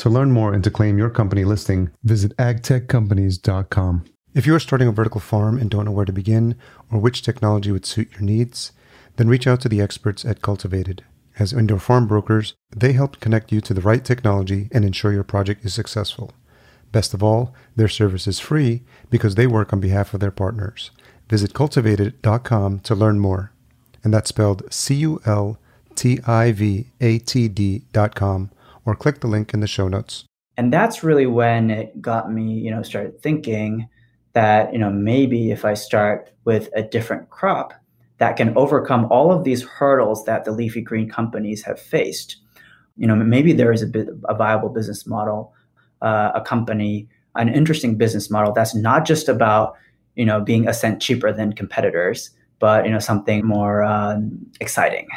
To learn more and to claim your company listing, visit agtechcompanies.com. If you are starting a vertical farm and don't know where to begin or which technology would suit your needs, then reach out to the experts at Cultivatd. As indoor farm brokers, they help connect you to the right technology and ensure your project is successful. Best of all, their service is free because they work on behalf of their partners. Visit cultivatd.com to learn more. And that's spelled C U L T I V A T D.com or click the link in the show notes. And that's really when it got me, you know, started thinking that, you know, maybe if I start with a different crop that can overcome all of these hurdles that the leafy green companies have faced, you know, maybe there is a, a viable business model, uh, a company, an interesting business model that's not just about, you know, being a cent cheaper than competitors, but, you know, something more um, exciting.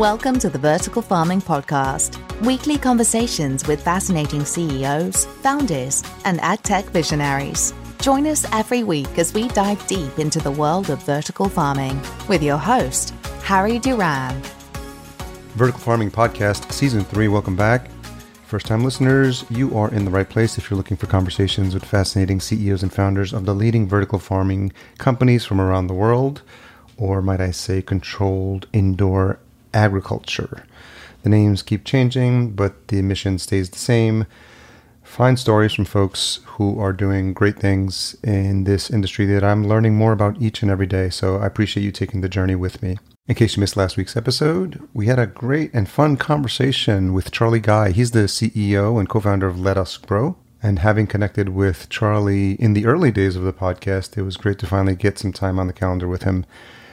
Welcome to the Vertical Farming Podcast, weekly conversations with fascinating CEOs, founders, and agtech visionaries. Join us every week as we dive deep into the world of vertical farming with your host, Harry Duran. Vertical Farming Podcast, Season 3, welcome back. First time listeners, you are in the right place if you're looking for conversations with fascinating CEOs and founders of the leading vertical farming companies from around the world, or might I say, controlled indoor agriculture. The names keep changing, but the mission stays the same. Find stories from folks who are doing great things in this industry that I'm learning more about each and every day. So I appreciate you taking the journey with me. In case you missed last week's episode, we had a great and fun conversation with Charlie Guy. He's the CEO and co founder of LettUs Grow. And having connected with Charlie in the early days of the podcast, it was great to finally get some time on the calendar with him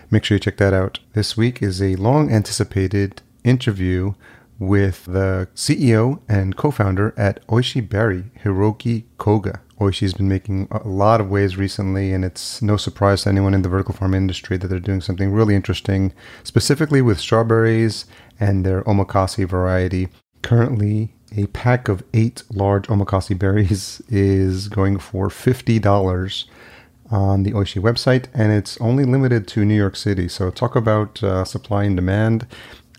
Make sure you check that out. This week is a long anticipated interview with the CEO and co founder at Oishii Berry, Hiroki Koga. Oishii's been making a lot of waves recently, and it's no surprise to anyone in the vertical farm industry that they're doing something really interesting, specifically with strawberries and their omakase variety. Currently, a pack of eight large omakase berries is going for $50 on the Oishii website, and it's only limited to New York City. So, talk about uh, supply and demand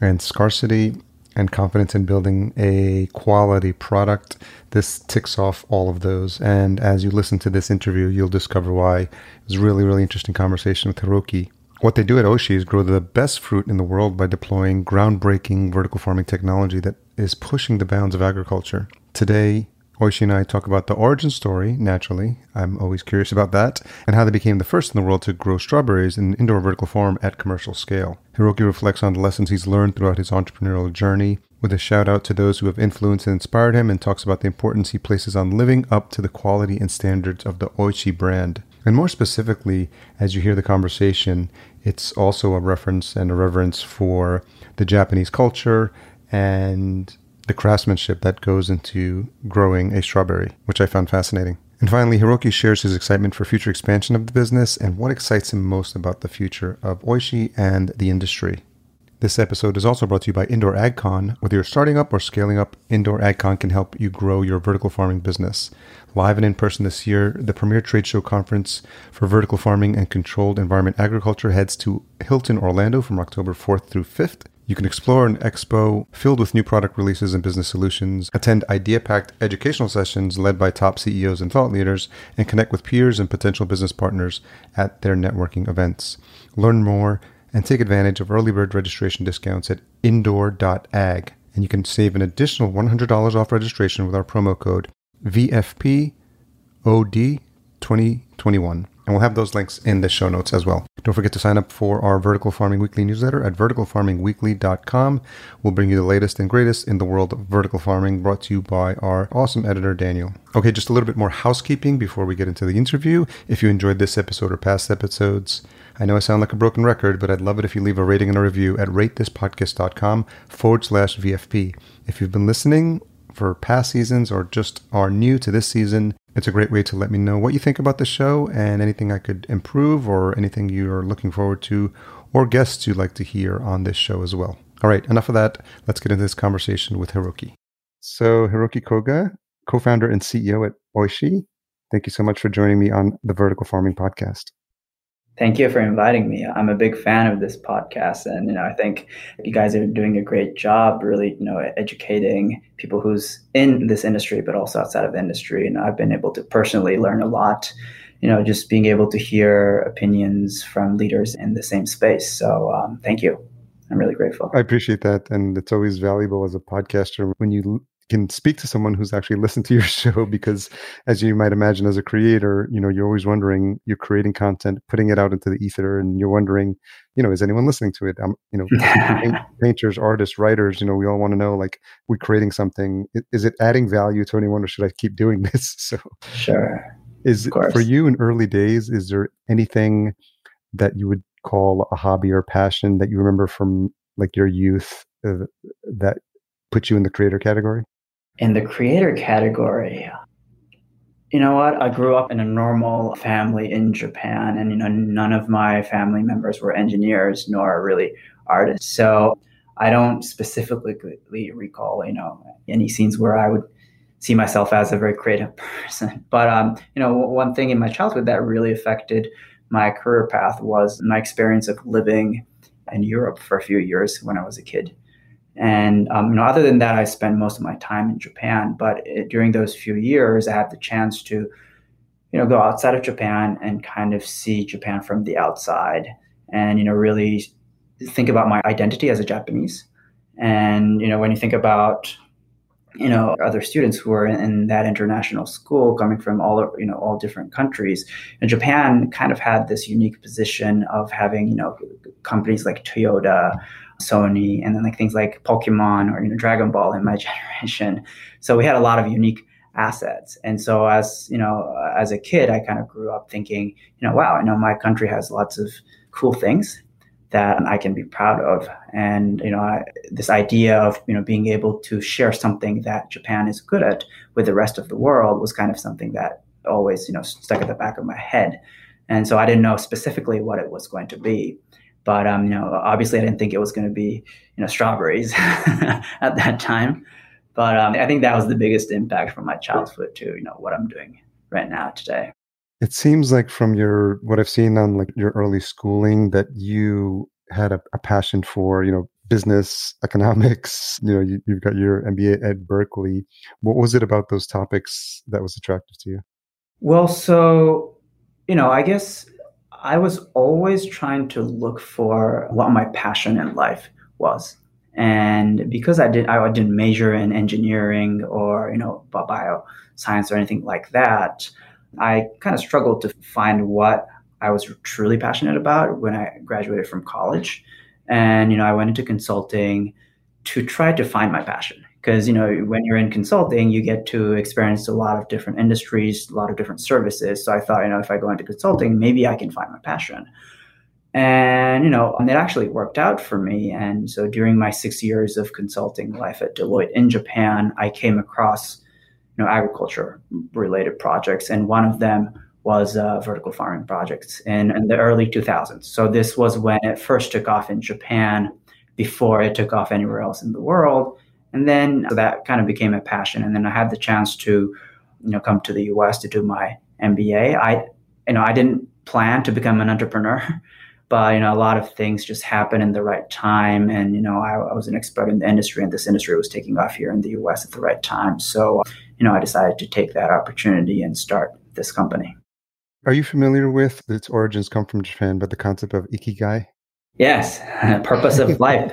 and scarcity and confidence in building a quality product. This ticks off all of those. And as you listen to this interview, you'll discover why. It was a really, really interesting conversation with Hiroki. What they do at Oishii is grow the best fruit in the world by deploying groundbreaking vertical farming technology that is pushing the bounds of agriculture. Today, Oishii and I talk about the origin story, naturally. I'm always curious about that, and how they became the first in the world to grow strawberries in indoor vertical form at commercial scale. Hiroki reflects on the lessons he's learned throughout his entrepreneurial journey, with a shout out to those who have influenced and inspired him, and talks about the importance he places on living up to the quality and standards of the Oishii brand. And more specifically, as you hear the conversation, it's also a reference and a reverence for the Japanese culture and the craftsmanship that goes into growing a strawberry, which I found fascinating. And finally, Hiroki shares his excitement for future expansion of the business and what excites him most about the future of Oishii and the industry. This episode is also brought to you by Indoor AgCon. Whether you're starting up or scaling up, Indoor AgCon can help you grow your vertical farming business. Live and in person this year, the premier trade show conference for vertical farming and controlled environment agriculture heads to Hilton Orlando from October 4th through 5th. You can explore an expo filled with new product releases and business solutions, attend idea packed educational sessions led by top CEOs and thought leaders, and connect with peers and potential business partners at their networking events. Learn more and take advantage of early bird registration discounts at indoor.ag. And you can save an additional $100 off registration with our promo code VFPOD2021. And we'll have those links in the show notes as well. Don't forget to sign up for our Vertical Farming Weekly newsletter at verticalfarmingweekly.com. We'll bring you the latest and greatest in the world of vertical farming, brought to you by our awesome editor, Daniel. Okay, just a little bit more housekeeping before we get into the interview. If you enjoyed this episode or past episodes, I know I sound like a broken record, but I'd love it if you leave a rating and a review at ratethispodcast.com forward slash VFP. If you've been listening for past seasons or just are new to this season, it's a great way to let me know what you think about the show and anything I could improve or anything you're looking forward to or guests you'd like to hear on this show as well. All right, enough of that. Let's get into this conversation with Hiroki. So, Hiroki Koga, co founder and CEO at Oishii, thank you so much for joining me on the Vertical Farming Podcast. Thank you for inviting me. I'm a big fan of this podcast, and you know, I think you guys are doing a great job, really, you know, educating people who's in this industry, but also outside of the industry. And I've been able to personally learn a lot, you know, just being able to hear opinions from leaders in the same space. So, um, thank you. I'm really grateful. I appreciate that, and it's always valuable as a podcaster when you can speak to someone who's actually listened to your show because as you might imagine as a creator you know you're always wondering you're creating content putting it out into the ether and you're wondering you know is anyone listening to it? Um, you know painters artists writers you know we all want to know like we're creating something. Is it adding value to anyone or should i keep doing this? So sure. is for you in early days is there anything that you would call a hobby or passion that you remember from like your youth uh, that put you in the creator category in the creator category, you know what? I grew up in a normal family in Japan, and you know, none of my family members were engineers nor really artists. So I don't specifically recall, you know, any scenes where I would see myself as a very creative person. But um, you know, one thing in my childhood that really affected my career path was my experience of living in Europe for a few years when I was a kid. And um, you know, other than that, I spent most of my time in Japan. But it, during those few years, I had the chance to, you know, go outside of Japan and kind of see Japan from the outside, and you know, really think about my identity as a Japanese. And you know, when you think about you know other students who are in that international school coming from all you know all different countries and japan kind of had this unique position of having you know companies like toyota Sony, and then like things like Pokemon or you know Dragon Ball in my generation. So we had a lot of unique assets. And so as you know, as a kid, I kind of grew up thinking, you know, wow, I know my country has lots of cool things that I can be proud of. And you know, I, this idea of you know being able to share something that Japan is good at with the rest of the world was kind of something that always you know stuck at the back of my head. And so I didn't know specifically what it was going to be. But um, you know, obviously, I didn't think it was going to be you know strawberries at that time. But um, I think that was the biggest impact from my childhood to you know what I'm doing right now today. It seems like from your what I've seen on like your early schooling that you had a, a passion for you know business economics you know you, have got your mba at berkeley what was it about those topics that was attractive to you well so you know i guess I was always trying to look for what my passion in life was. And because I did I didn't major in engineering or, you know, bioscience or anything like that, I kind of struggled to find what I was truly passionate about when I graduated from college. And, you know, I went into consulting to try to find my passion because you know when you're in consulting you get to experience a lot of different industries a lot of different services. So i thought you know if i go into consulting maybe i can find my passion. And you know and it actually worked out for me. And so during my six years of consulting life at deloitte in japan i came across you know agriculture related projects. And one of them was uh, vertical farming projects in, in the early 2000s so this was when it first took off in japan before it took off anywhere else in the world. And then so that kind of became a passion. And then I had the chance to, you know, come to the US to do my MBA. I, you know, I didn't plan to become an entrepreneur, but you know, a lot of things just happened in the right time. And you know, I, I was an expert in the industry, and this industry was taking off here in the US at the right time. So, you know, I decided to take that opportunity and start this company. Are you familiar with its origins come from Japan, but the concept of ikigai? Yes, purpose of life.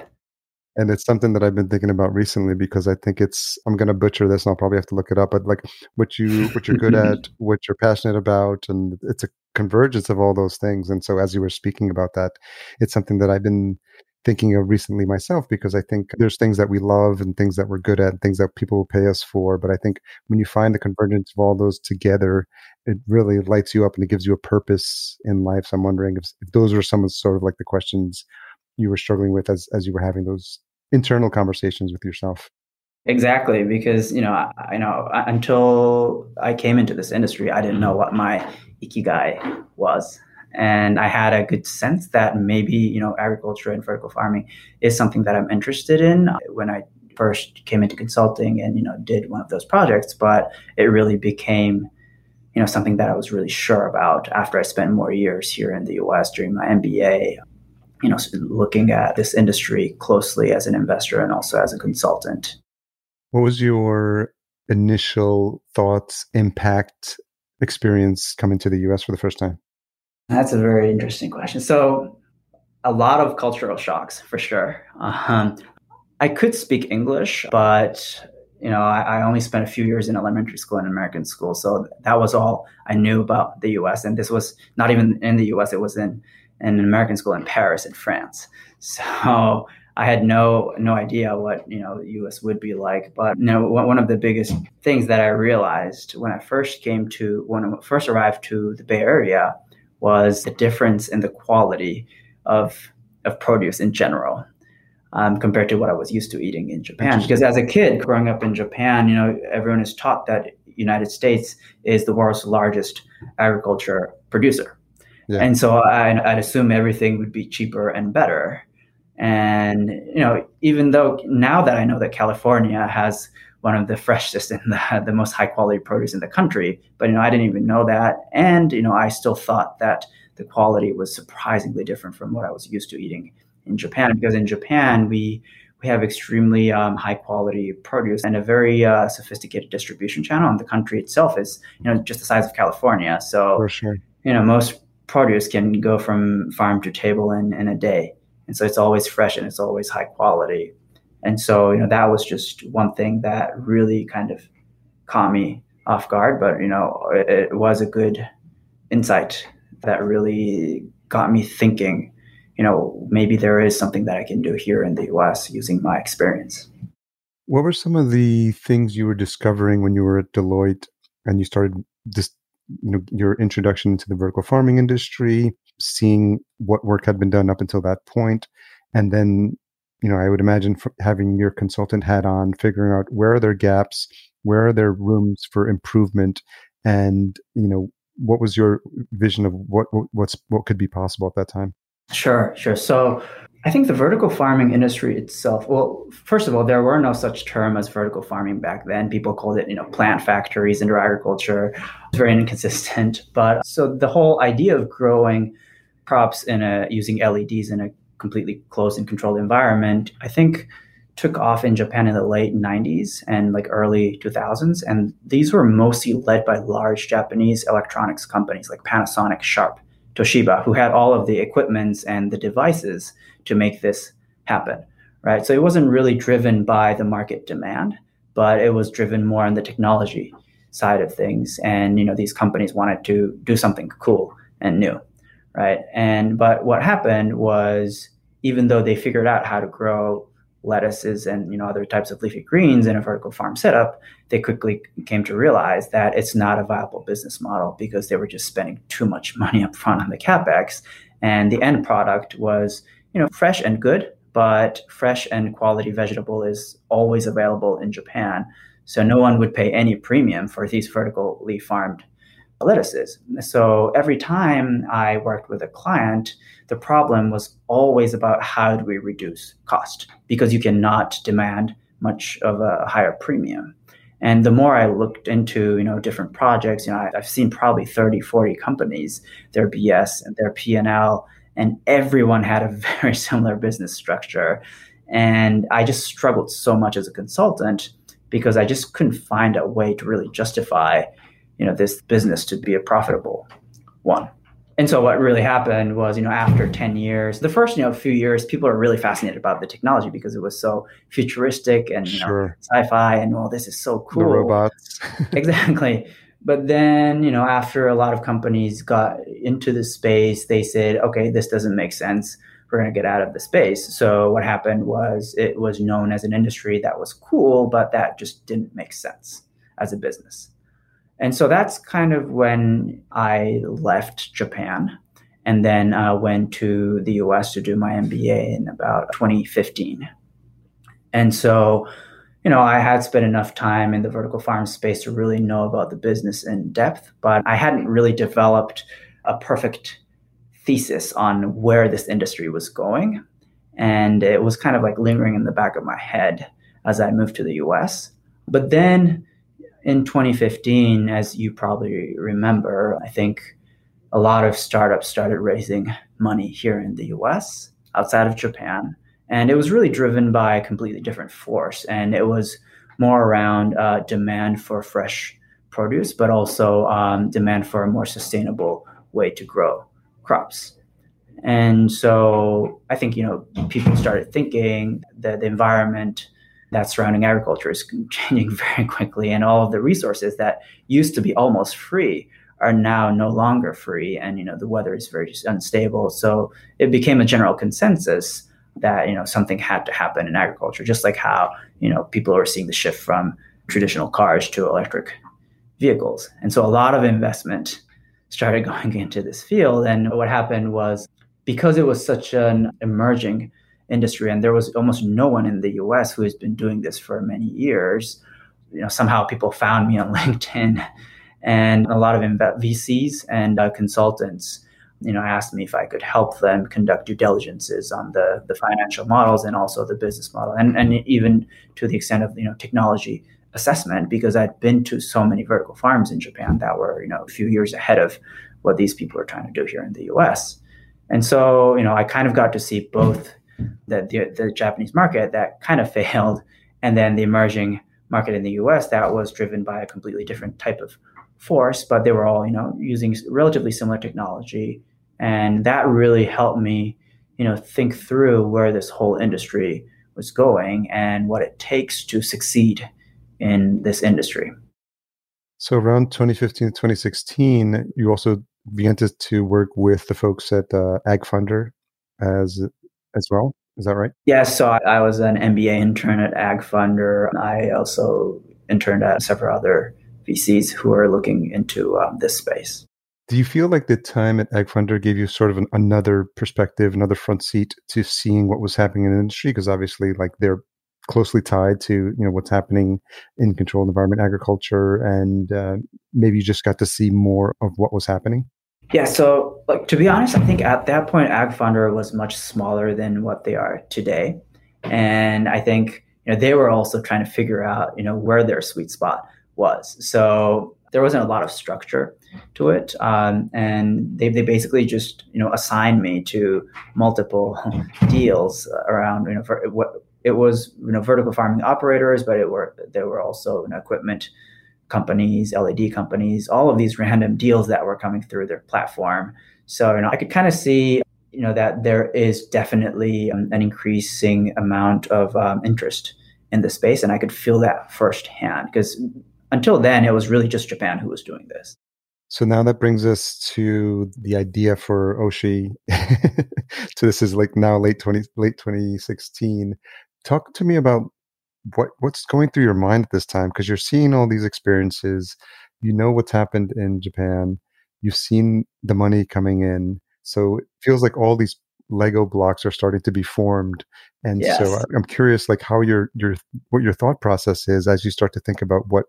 And it's something that I've been thinking about recently because I think it's I'm gonna butcher this and I'll probably have to look it up, but like what you what you're good at, what you're passionate about, and it's a convergence of all those things. And so as you were speaking about that, it's something that I've been thinking of recently myself because I think there's things that we love and things that we're good at, and things that people will pay us for. But I think when you find the convergence of all those together, it really lights you up and it gives you a purpose in life. So I'm wondering if, if those were some of sort of like the questions you were struggling with as, as you were having those internal conversations with yourself. Exactly, because you know, I, know, uh, until I came into this industry, I didn't know mm-hmm. what my ikigai was, and I had a good sense that maybe you know agriculture and vertical farming is something that I'm interested in. When I first came into consulting and you know did one of those projects, but it really became you know something that I was really sure about after I spent more years here in the U.S. during my MBA. You know, looking at this industry closely as an investor and also as a consultant. What was your initial thoughts, impact, experience coming to the U.S. for the first time? That's a very interesting question. So, a lot of cultural shocks for sure. Um, I could speak English, but you know, I, I, only spent a few years in elementary school and American school, so that was all I knew about the U.S. And this was not even in the U.S; it was in, in an American school in Paris, in France. So I had no no idea what you know the U.S. would be like. But you know, one of the biggest things that I realized when I first came to when I first arrived to the Bay Area was the difference in the quality of of produce in general um, compared to what I was used to eating in Japan. Because as a kid growing up in Japan, you know, everyone is taught that United States is the world's largest agriculture producer. Yeah. And so I, I'd assume everything would be cheaper and better. And you know, even though now that I know that California has one of the freshest and the, the most high quality produce in the country. But you know, I didn't even know that, and you know, I still thought that the quality was surprisingly different from what I was used to eating in Japan. Because in Japan, we we have extremely um, high quality produce and a very uh, sophisticated distribution channel. And the country itself is, you know, just the size of California. So, sure. you know, most produce can go from farm to table in, in a day. And so it's always fresh and it's always high quality. And so, you know, that was just one thing that really kind of caught me off guard. But, you know, it, it was a good insight that really got me thinking, you know, maybe there is something that I can do here in the US using my experience. What were some of the things you were discovering when you were at Deloitte and you started this, you know, your introduction into the vertical farming industry, seeing what work had been done up until that point, and then you know, I would imagine having your consultant hat on, figuring out where are there gaps, where are there rooms for improvement, and you know, what was your vision of what what's what could be possible at that time? Sure, sure. So I think the vertical farming industry itself, well, first of all, there were no such term as vertical farming back then. People called it, you know, plant factories, indoor agriculture. It's very inconsistent. But so the whole idea of growing crops in a using LEDs in a completely closed and controlled environment, I think took off in Japan in the late 90s and like early 2000s. And these were mostly led by large Japanese electronics companies like Panasonic, Sharp, Toshiba, who had all of the equipments and the devices to make this happen. Right. So it wasn't really driven by the market demand, but it was driven more on the technology side of things. And, you know, these companies wanted to do something cool and new right? And but what happened was even though they figured out how to grow lettuces and you know other types of leafy greens in a vertical farm setup, they quickly came to realize that it's not a viable business model because they were just spending too much money up front on the capex, and the end product was you know fresh and good, but fresh and quality vegetable is always available in Japan, so no one would pay any premium for these vertically farmed lettuces. So every time I worked with a client, the problem was always about how do we reduce cost because you cannot demand much of a higher premium. And the more I looked into, you know, different projects, you know, I, have seen probably 30, 40 companies, their BS and their P&L, and everyone had a very similar business structure. And I just struggled so much as a consultant because I just couldn't find a way to really justify, you know, this business to be a profitable one. And so what really happened was, you know, after 10 years, the first, you know, few years, people are really fascinated about the technology because it was so futuristic and, you sure. know, sci-fi and, well, this is so cool. The robots. exactly. But then, you know, after a lot of companies got into the space, they said, okay, this doesn't make sense. We're going to get out of the space. So what happened was it was known as an industry that was cool, but that just didn't make sense as a business. And so that's kind of when I left Japan and then uh, went to the US to do my MBA in about 2015. And so, you know, I had spent enough time in the vertical farm space to really know about the business in depth, but I hadn't really developed a perfect thesis on where this industry was going. And it was kind of like lingering in the back of my head as I moved to the US. But then in 2015, as you probably remember, I think a lot of startups started raising money here in the US, outside of Japan. And it was really driven by a completely different force. And it was more around uh, demand for fresh produce, but also um, demand for a more sustainable way to grow crops. And so I think, you know, people started thinking that the environment that surrounding agriculture is changing very quickly, and all of the resources that used to be almost free are now no longer free, and you know the weather is very unstable. So it became a general consensus that you know something had to happen in agriculture, just like how you know people are seeing the shift from traditional cars to electric vehicles, and so a lot of investment started going into this field. And what happened was because it was such an emerging industry, and there was almost no one in the U.S. who has been doing this for many years. You know, somehow people found me on LinkedIn, and a lot of VCs and uh, consultants, you know, asked me if I could help them conduct due diligences on the the financial models and also the business model, and and even to the extent of you know technology assessment because I'd been to so many vertical farms in Japan that were you know a few years ahead of what these people are trying to do here in the U.S. And so, you know, I kind of got to see both the, the, the Japanese market that kind of failed, and then the emerging market in the U.S. that was driven by a completely different type of force, but they were all you know using relatively similar technology, and that really helped me you know think through where this whole industry was going and what it takes to succeed in this industry. So around 2015 2016, you also began to, to work with the folks at uh, AgFunder as as well. Is that right? Yes. Yeah, so I, I, was an MBA intern at AgFunder. I also interned at several other VCs who are looking into um, this space. Do you feel like the time at AgFunder gave you sort of an, another perspective, another front seat to seeing what was happening in the industry? Because obviously, like they're closely tied to you know what's happening in controlled environment agriculture, and uh, maybe you just got to see more of what was happening. Yeah, so like to be honest, I think at that point AgFunder was much smaller than what they are today. And I think you know they were also trying to figure out, you know, where their sweet spot was. So there wasn't a lot of structure to it. Um, and they, they basically just, you know, assigned me to multiple deals around, you know, for what it was, you know, vertical farming operators, but it were there were also you know, equipment companies, LED companies, all of these random deals that were coming through their platform. So, you know, I could kind of see, you know, that there is definitely um, an increasing amount of um, interest in the space. And I could feel that firsthand because until then, it was really just Japan who was doing this. So now that brings us to the idea for Oishii. so this is like now late 20, late 2016. Talk to me about what what's going through your mind at this time because you're seeing all these experiences you know what's happened in japan you've seen the money coming in so it feels like all these lego blocks are starting to be formed and yes. so i'm curious like how your your what your thought process is as you start to think about what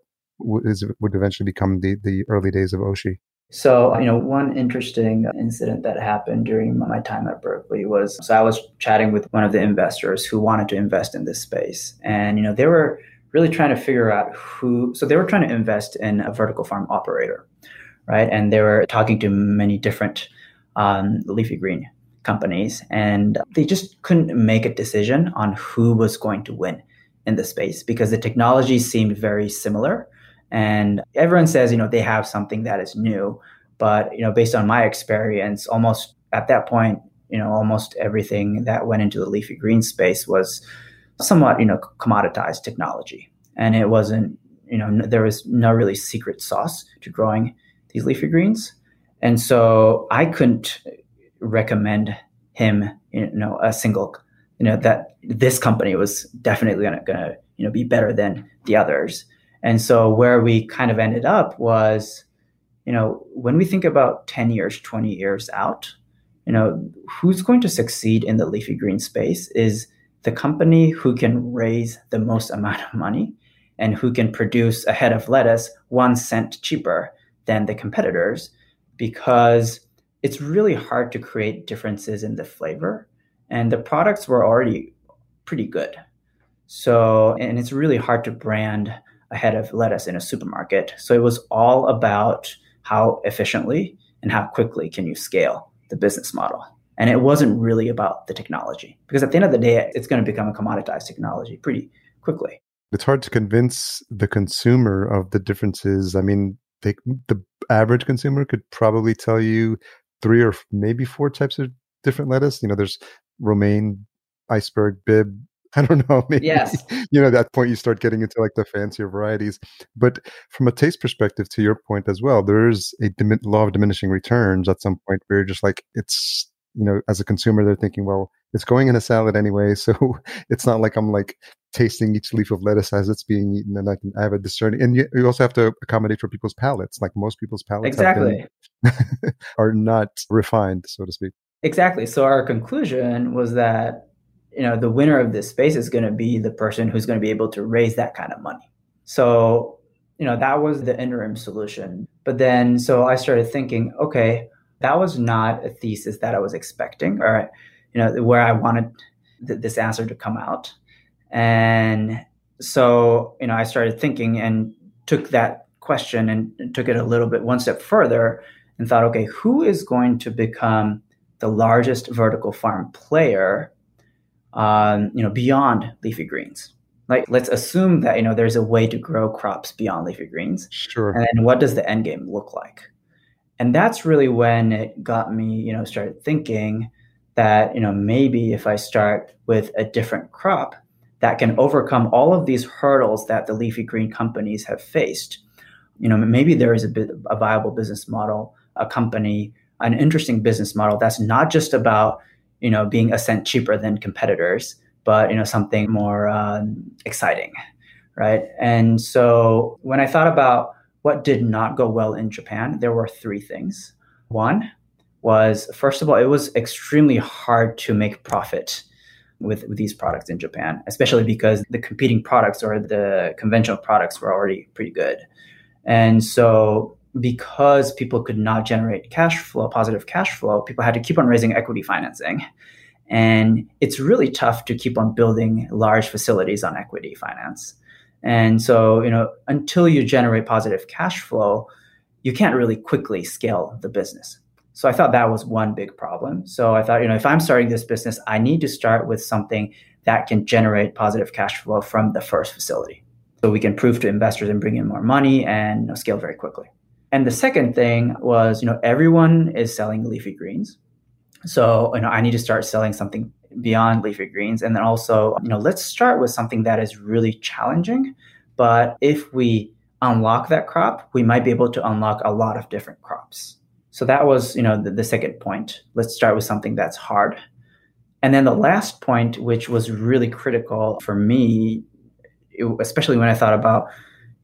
is would eventually become the the early days of oishii So, you know, one interesting incident that happened during my time at Berkeley was so I was chatting with one of the investors who wanted to invest in this space. And, you know, they were really trying to figure out who, so they were trying to invest in a vertical farm operator, right? And they were talking to many different um, leafy green companies, and they just couldn't make a decision on who was going to win in the space because the technology seemed very similar and everyone says, you know, they have something that is new. But, you know, based on my experience, almost at that point, you know, almost everything that went into the leafy green space was somewhat, you know, commoditized technology. And it wasn't, you know, there was no really secret sauce to growing these leafy greens. And so I couldn't recommend him, you know, a single, you know, that this company was definitely gonna, gonna you know, be better than the others. And so where we kind of ended up was, you know, when we think about 10 years, 20 years out, you know, who's going to succeed in the leafy green space is the company who can raise the most amount of money and who can produce a head of lettuce one cent cheaper than the competitors because it's really hard to create differences in the flavor and the products were already pretty good. So and it's really hard to brand a head of lettuce in a supermarket. So it was all about how efficiently and how quickly can you scale the business model. And it wasn't really about the technology because at the end of the day, it's going to become a commoditized technology pretty quickly. It's hard to convince the consumer of the differences. I mean, they, the average consumer could probably tell you three or maybe four types of different lettuce. You know, there's romaine, iceberg, Bibb, I don't know. Maybe, yes. You know, at that point you start getting into like the fancier varieties. But from a taste perspective, to your point as well, there is a dim- law of diminishing returns at some point where you're just like, it's, you know, as a consumer, they're thinking, well, it's going in a salad anyway. So it's not like I'm like tasting each leaf of lettuce as it's being eaten and I can I have a discerning. And you, you also have to accommodate for people's palates. Like most people's palates exactly. been, are not refined, so to speak. Exactly. So our conclusion was that you know the winner of this space is going to be the person who's going to be able to raise that kind of money. So you know that was the interim solution. But then so i started thinking okay that was not a thesis that i was expecting or you know where i wanted th- this answer to come out. And so you know i started thinking and took that question and, and took it a little bit one step further and thought okay who is going to become the largest vertical farm player um, you know, beyond leafy greens. Like, let's assume that you know there's a way to grow crops beyond leafy greens. Sure. And then what does the end game look like? And that's really when it got me, you know, started thinking that you know maybe if I start with a different crop that can overcome all of these hurdles that the leafy green companies have faced, you know, maybe there is a, bit, a viable business model, a company, an interesting business model that's not just about you know, being a cent cheaper than competitors, but you know, something more um, exciting, right? And so when I thought about what did not go well in Japan, there were three things. One was first of all, it was extremely hard to make profit with, with these products in Japan, especially because the competing products or the conventional products were already pretty good. And so because people could not generate cash flow, positive cash flow, people had to keep on raising equity financing. And it's really tough to keep on building large facilities on equity finance. And so, you know, until you generate positive cash flow, you can't really quickly scale the business. So I thought that was one big problem. So I thought, you know, if I'm starting this business, I need to start with something that can generate positive cash flow from the first facility. So we can prove to investors and bring in more money and you know, scale very quickly. And the second thing was, you know, everyone is selling leafy greens. So, you know, I need to start selling something beyond leafy greens. And then also, you know, let's start with something that is really challenging. But if we unlock that crop, we might be able to unlock a lot of different crops. So that was, you know, the, the second point. Let's start with something that's hard. And then the last point, which was really critical for me, especially when I thought about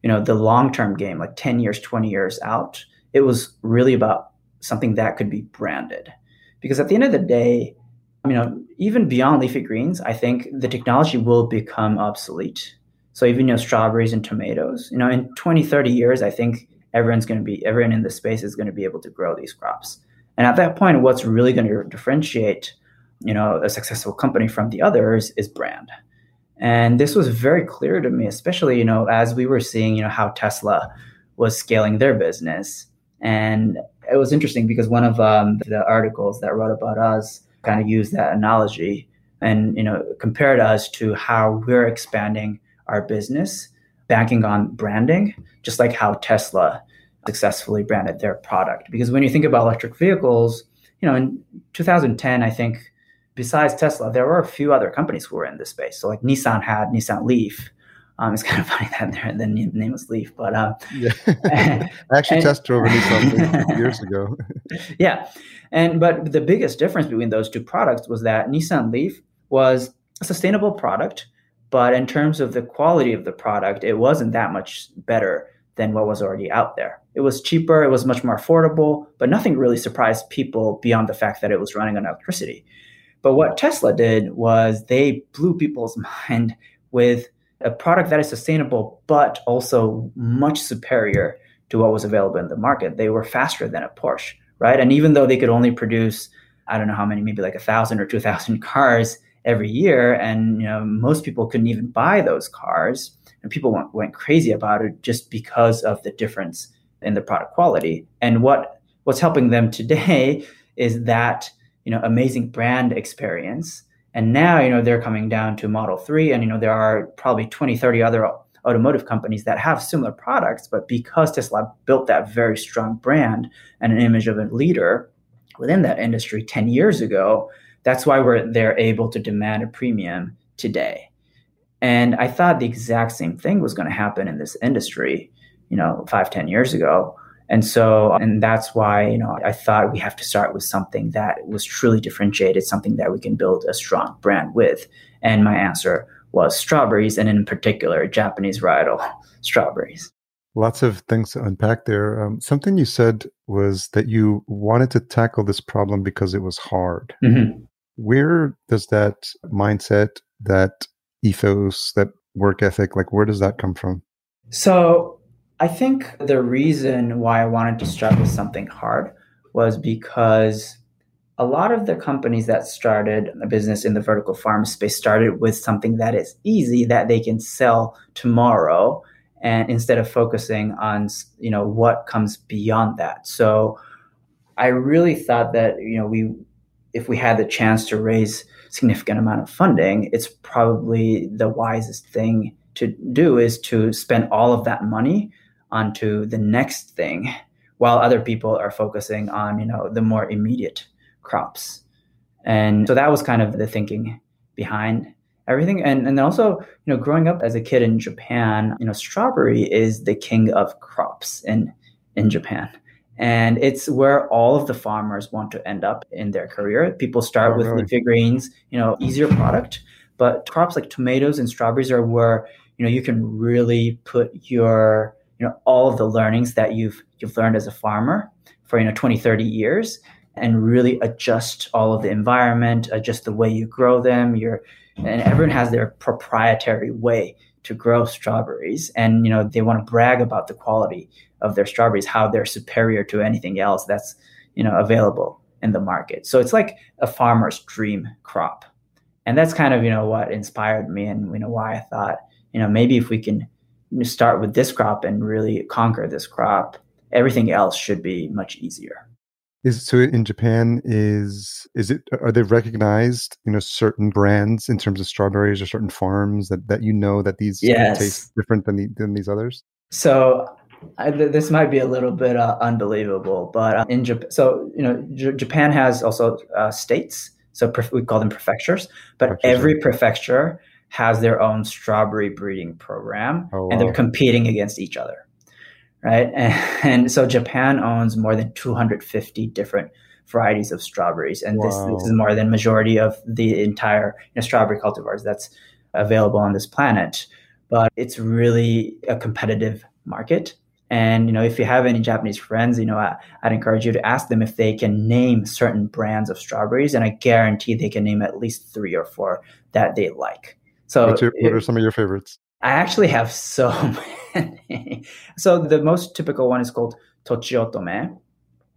you know the long term game like 10 years 20 years out it was really about something that could be branded because at the end of the day you know even beyond leafy greens i think the technology will become obsolete so even you know strawberries and tomatoes you know in 20 30 years i think everyone's going to be everyone in the space is going to be able to grow these crops. And at that point, what's really going to differentiate, you know, a successful company from the others is brand. And this was very clear to me, especially, you know, as we were seeing, you know, how Tesla was scaling their business. And it was interesting because one of um, the articles that wrote about us kind of used that analogy and, you know, compared us to how we're expanding our business, banking on branding, just like how Tesla successfully branded their product. Because when you think about electric vehicles, you know, in 2010, I think besides Tesla, there were a few other companies who were in this space. So like Nissan had Nissan Leaf. Um, it's kind of funny that the name was Leaf, but uh, yeah, I actually and, test drove a Nissan years ago. yeah, and but the biggest difference between those two products was that Nissan Leaf was a sustainable product, but in terms of the quality of the product, it wasn't that much better than what was already out there. It was cheaper, it was much more affordable, but nothing really surprised people beyond the fact that it was running on electricity. But what Tesla did was they blew people's mind with a product that is sustainable, but also much superior to what was available in the market. They were faster than a Porsche, right? And even though they could only produce, I don't know how many, maybe like a thousand or two thousand cars every year, and you know most people couldn't even buy those cars, and people went, went crazy about it just because of the difference in the product quality. And what what's helping them today is that you know amazing brand experience. And now you know they're coming down to Model 3 and you know there are probably 20 30 other automotive companies that have similar products but because Tesla built that very strong brand and an image of a leader within that industry 10 years ago, that's why we're they're able to demand a premium today. And I thought the exact same thing was going to happen in this industry, you know, five, ten years ago. And so, and that's why, you know, I thought we have to start with something that was truly differentiated, something that we can build a strong brand with. And my answer was strawberries, and in particular, Japanese varietal strawberries. Lots of things to unpack there. Um, something you said was that you wanted to tackle this problem because it was hard. Mm-hmm. Where does that mindset, that ethos, that work ethic, like where does that come from? So I think the reason why I wanted to start with something hard was because a lot of the companies that started a business in the vertical farm space started with something that is easy that they can sell tomorrow and instead of focusing on you know what comes beyond that. So i really thought that you know we if we had the chance to raise significant amount of funding, it's probably the wisest thing to do is to spend all of that money onto the next thing while other people are focusing on, you know, the more immediate crops. And so that was kind of the thinking behind everything. And and also, you know, growing up as a kid in Japan, you know, strawberry is the king of crops in in Japan and it's where all of the farmers want to end up in their career. People start oh, with really? leafy greens, you know, easier product, but crops like tomatoes and strawberries are where you know you can really put your you know all of the learnings that you've you've learned as a farmer for you know 20 30 years and really adjust all of the environment adjust the way you grow them. Your and everyone has their proprietary way to grow strawberries and you know they want to brag about the quality of their strawberries how they're superior to anything else that's you know available in the market. So it's like a farmer's dream crop. And that's kind of you know what inspired me and you know why i thought you know maybe if we can start with this crop and really conquer this crop everything else should be much easier is so in Japan is is it are they recognized you know certain brands in terms of strawberries or certain farms that that you know that these yes. taste different than the, than these others? So I, this might be a little bit uh, unbelievable, but uh, in Japan, so you know J- Japan has also uh, states, so we call them prefectures, but every prefecture has their own strawberry breeding program, oh, wow. and they're competing against each other right? And, and, so Japan owns more than 250 different varieties of strawberries, and wow. this, this, is more than majority of the entire you know, strawberry cultivars that's available on this planet. But it's really a competitive market. And you know, if you have any Japanese friends, you know, I, would encourage you to ask them if they can name certain brands of strawberries, and I guarantee they can name at least three or four that they like. So, your, what are some of your favorites? I actually have so so the most typical one is called Tochiotome.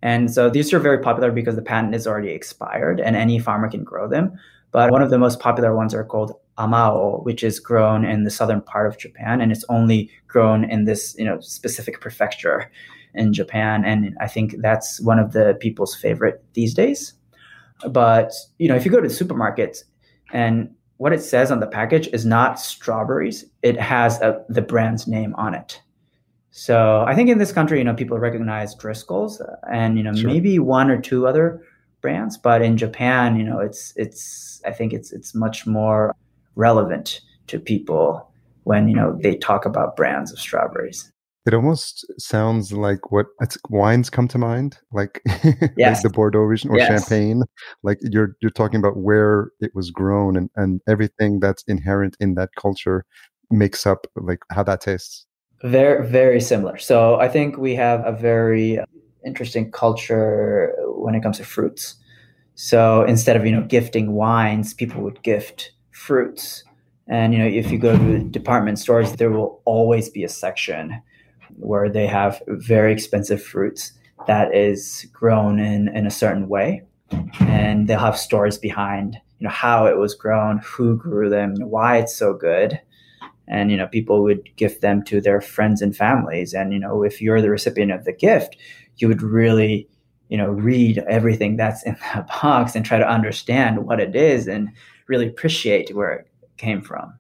And so these are very popular because the patent is already expired and any farmer can grow them. But one of the most popular ones are called amaou, which is grown in the southern part of Japan, and it's only grown in this you know specific prefecture in Japan. And I think that's one of the people's favorite these days. But you know, if you go to the supermarket and what it says on the package is not strawberries, it has a, the brand's name on it. So I think in this country, you know, people recognize Driscoll's and you know sure. maybe one or two other brands, but in Japan, you know, it's it's I think it's it's much more relevant to people when you know they talk about brands of strawberries. It almost sounds like what wines come to mind, like, yes. like the Bordeaux region or yes. Champagne. Like you're you're talking about where it was grown and and everything that's inherent in that culture makes up like how that tastes. Very very similar. So I think we have a very interesting culture when it comes to fruits. So instead of you know gifting wines, people would gift fruits. And you know, if you go to department stores, there will always be a section where they have very expensive fruits that is grown in, in a certain way. And they'll have stories behind, you know, how it was grown, who grew them, why it's so good. And, you know, people would gift them to their friends and families. And, you know, if you're the recipient of the gift, you would really, you know, read everything that's in that box and try to understand what it is and really appreciate where it came from.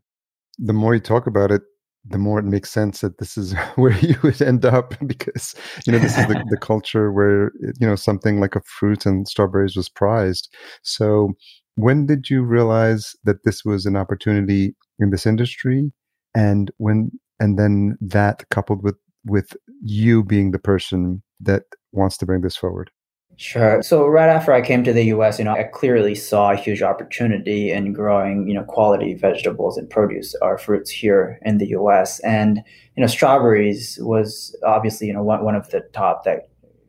The more you talk about it, the more it makes sense that this is where you would end up because you know this is the, the culture where you know something like a fruit and strawberries was prized. So when did you realize that this was an opportunity in this industry? And when and then that coupled with with you being the person that wants to bring this forward Sure. So right after I came to the US, you know, I clearly saw a huge opportunity in growing, you know, quality vegetables and produce or fruits here in the US. And, you know, strawberries was obviously, you know, one, one of the top that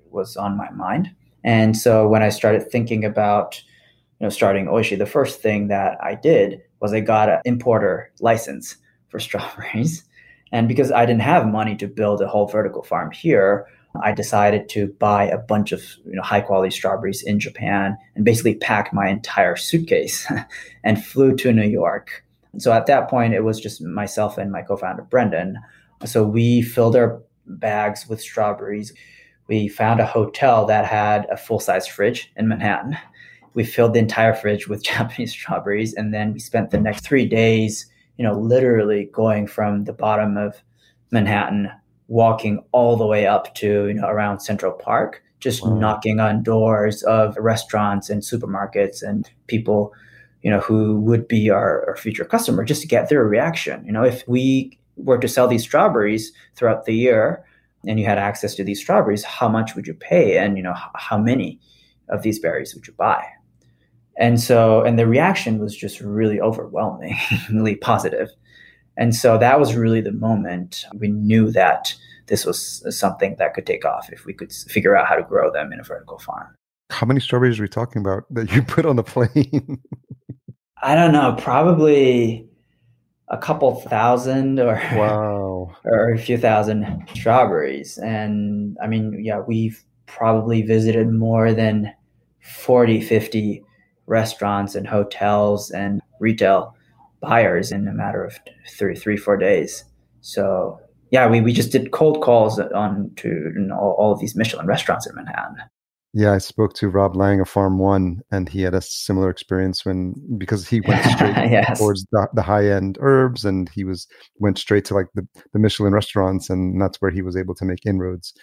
was on my mind. And so when I started thinking about, you know, starting Oishii, the first thing that I did was I got an importer license for strawberries. And because I didn't have money to build a whole vertical farm here, I decided to buy a bunch of you know, high quality strawberries in Japan and basically packed my entire suitcase and flew to New York. So at that point, it was just myself and my co founder, Brendan. So we filled our bags with strawberries. We found a hotel that had a full size fridge in Manhattan. We filled the entire fridge with Japanese strawberries. And then we spent the next three days, you know, literally going from the bottom of Manhattan walking all the way up to you know around Central Park, just wow. knocking on doors of restaurants and supermarkets and people, you know, who would be our, our future customer, just to get their reaction. You know, if we were to sell these strawberries throughout the year, and you had access to these strawberries, how much would you pay, and you know, how many of these berries would you buy? And so, and the reaction was just really overwhelmingly positive. And so that was really the moment we knew that this was something that could take off if we could figure out how to grow them in a vertical farm. How many strawberries are we talking about that you put on the plane? I don't know, probably a couple thousand or wow or a few thousand strawberries and i mean yeah we've probably visited more than 40 50 restaurants and hotels and retail buyers in a matter of three, three, four days. So yeah, we, we just did cold calls on to you know, all, all of these Michelin restaurants in Manhattan. Yeah, I spoke to Rob Laing of Farm One, and he had a similar experience when because he went straight yes. towards the, the, high end herbs, and he was went straight to like the, the Michelin restaurants, and that's where he was able to make inroads.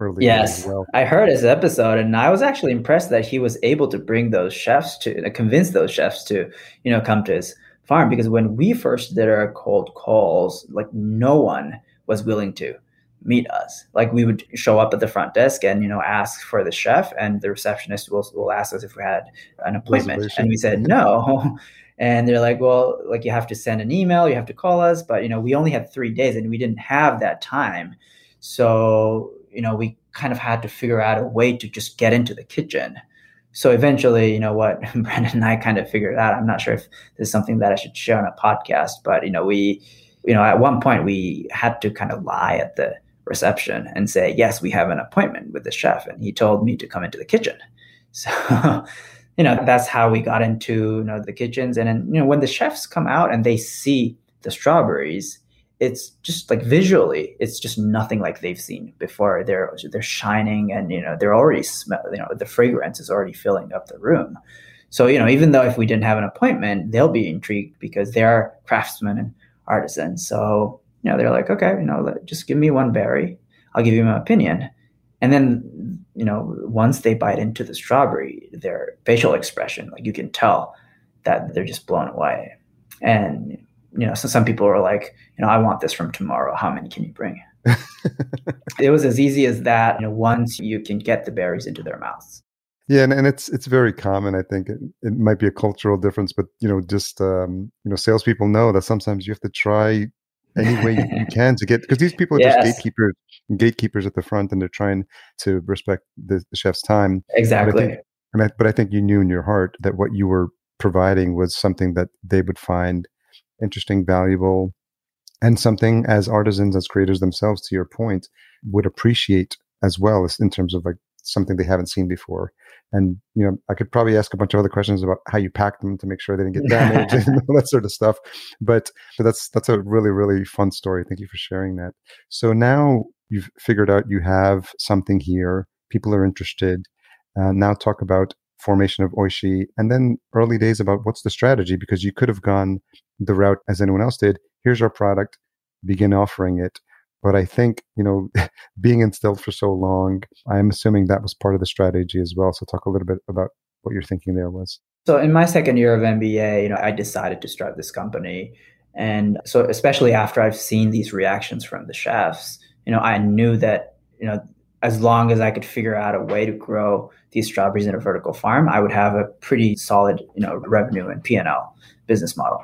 Early yes, well. I heard his episode, and I was actually impressed that he was able to bring those chefs to convince those chefs to you know come to his farm because when we first did our cold calls, like no one was willing to meet us. Like we would show up at the front desk and you know ask for the chef, and the receptionist will will ask us if we had an appointment, and we said no. And they're like, well, like you have to send an email, you have to call us, but you know we only had three days and we didn't have that time, so you know we kind of had to figure out a way to just get into the kitchen so eventually, you know what, Brandon and I kind of figured out. I'm not sure if this is something that I should share on a podcast, but you know, we You know, at one point we had to kind of lie at the reception and say, yes, we have an appointment with the chef. And he told me to come into the kitchen. So, you know, that's how we got into, you know, the kitchens. And then, you know, when the chefs come out and they see the strawberries, it's just like visually, it's just nothing like they've seen before. They're they're shining and you know they're already smell. You know the fragrance is already filling up the room. So you know even though if we didn't have an appointment, they'll be intrigued because they are craftsmen and artisans. So you know they're like, okay, you know, just give me one berry, I'll give you my opinion. And then you know once they bite into the strawberry, their facial expression, like you can tell that they're just blown away. And you know, so some people are like, you know, I want this from tomorrow. How many can you bring? it was as easy as that. You know, once you can get the berries into their mouths. Yeah, and, and it's it's very common. I think it, it might be a cultural difference, but you know, just um, you know, salespeople know that sometimes you have to try any way you, you can to get because these people are yes. just gatekeepers, gatekeepers at the front, and they're trying to respect the, the chef's time. Exactly. But I, think, and I, but I think you knew in your heart that what you were providing was something that they would find interesting, valuable, and something as artisans, as creators themselves, to your point, would appreciate as well as in terms of like something they haven't seen before. And you know, I could probably ask a bunch of other questions about how you packed them to make sure they didn't get damaged and all that sort of stuff. But, but that's that's a really really fun story. Thank you for sharing that. So now you've figured out you have something here. People are interested. Uh, now talk about formation of Oishii, and then early days about what's the strategy because you could have gone the route as anyone else did. Here's our product, begin offering it. But I think, you know, being in stealth for so long, I'm assuming that was part of the strategy as well. So talk a little bit about what your thinking there was. So in my second year of MBA, you know, I decided to start this company. And so especially after I've seen these reactions from the chefs, you know, I knew that, you know, as long as I could figure out a way to grow these strawberries in a vertical farm, I would have a pretty solid, you know, revenue and P&L business model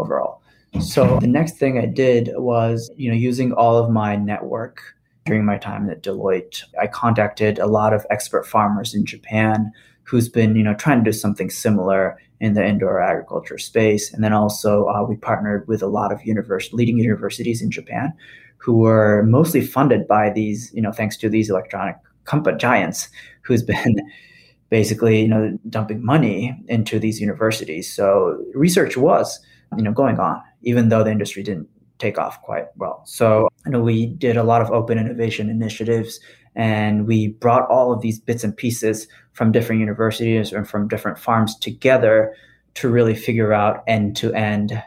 overall. So the next thing I did was, you know, using all of my network during my time at Deloitte, I contacted a lot of expert farmers in Japan who's been, you know, trying to do something similar in the indoor agriculture space. And then also uh, we partnered with a lot of university, leading universities in Japan who were mostly funded by these, you know, thanks to these electronic company giants who's been basically, you know, dumping money into these universities. So research was you know going on even though the industry didn't take off quite well. So you know we did a lot of open innovation initiatives and we brought all of these bits and pieces from different universities and from different farms together to really figure out end to end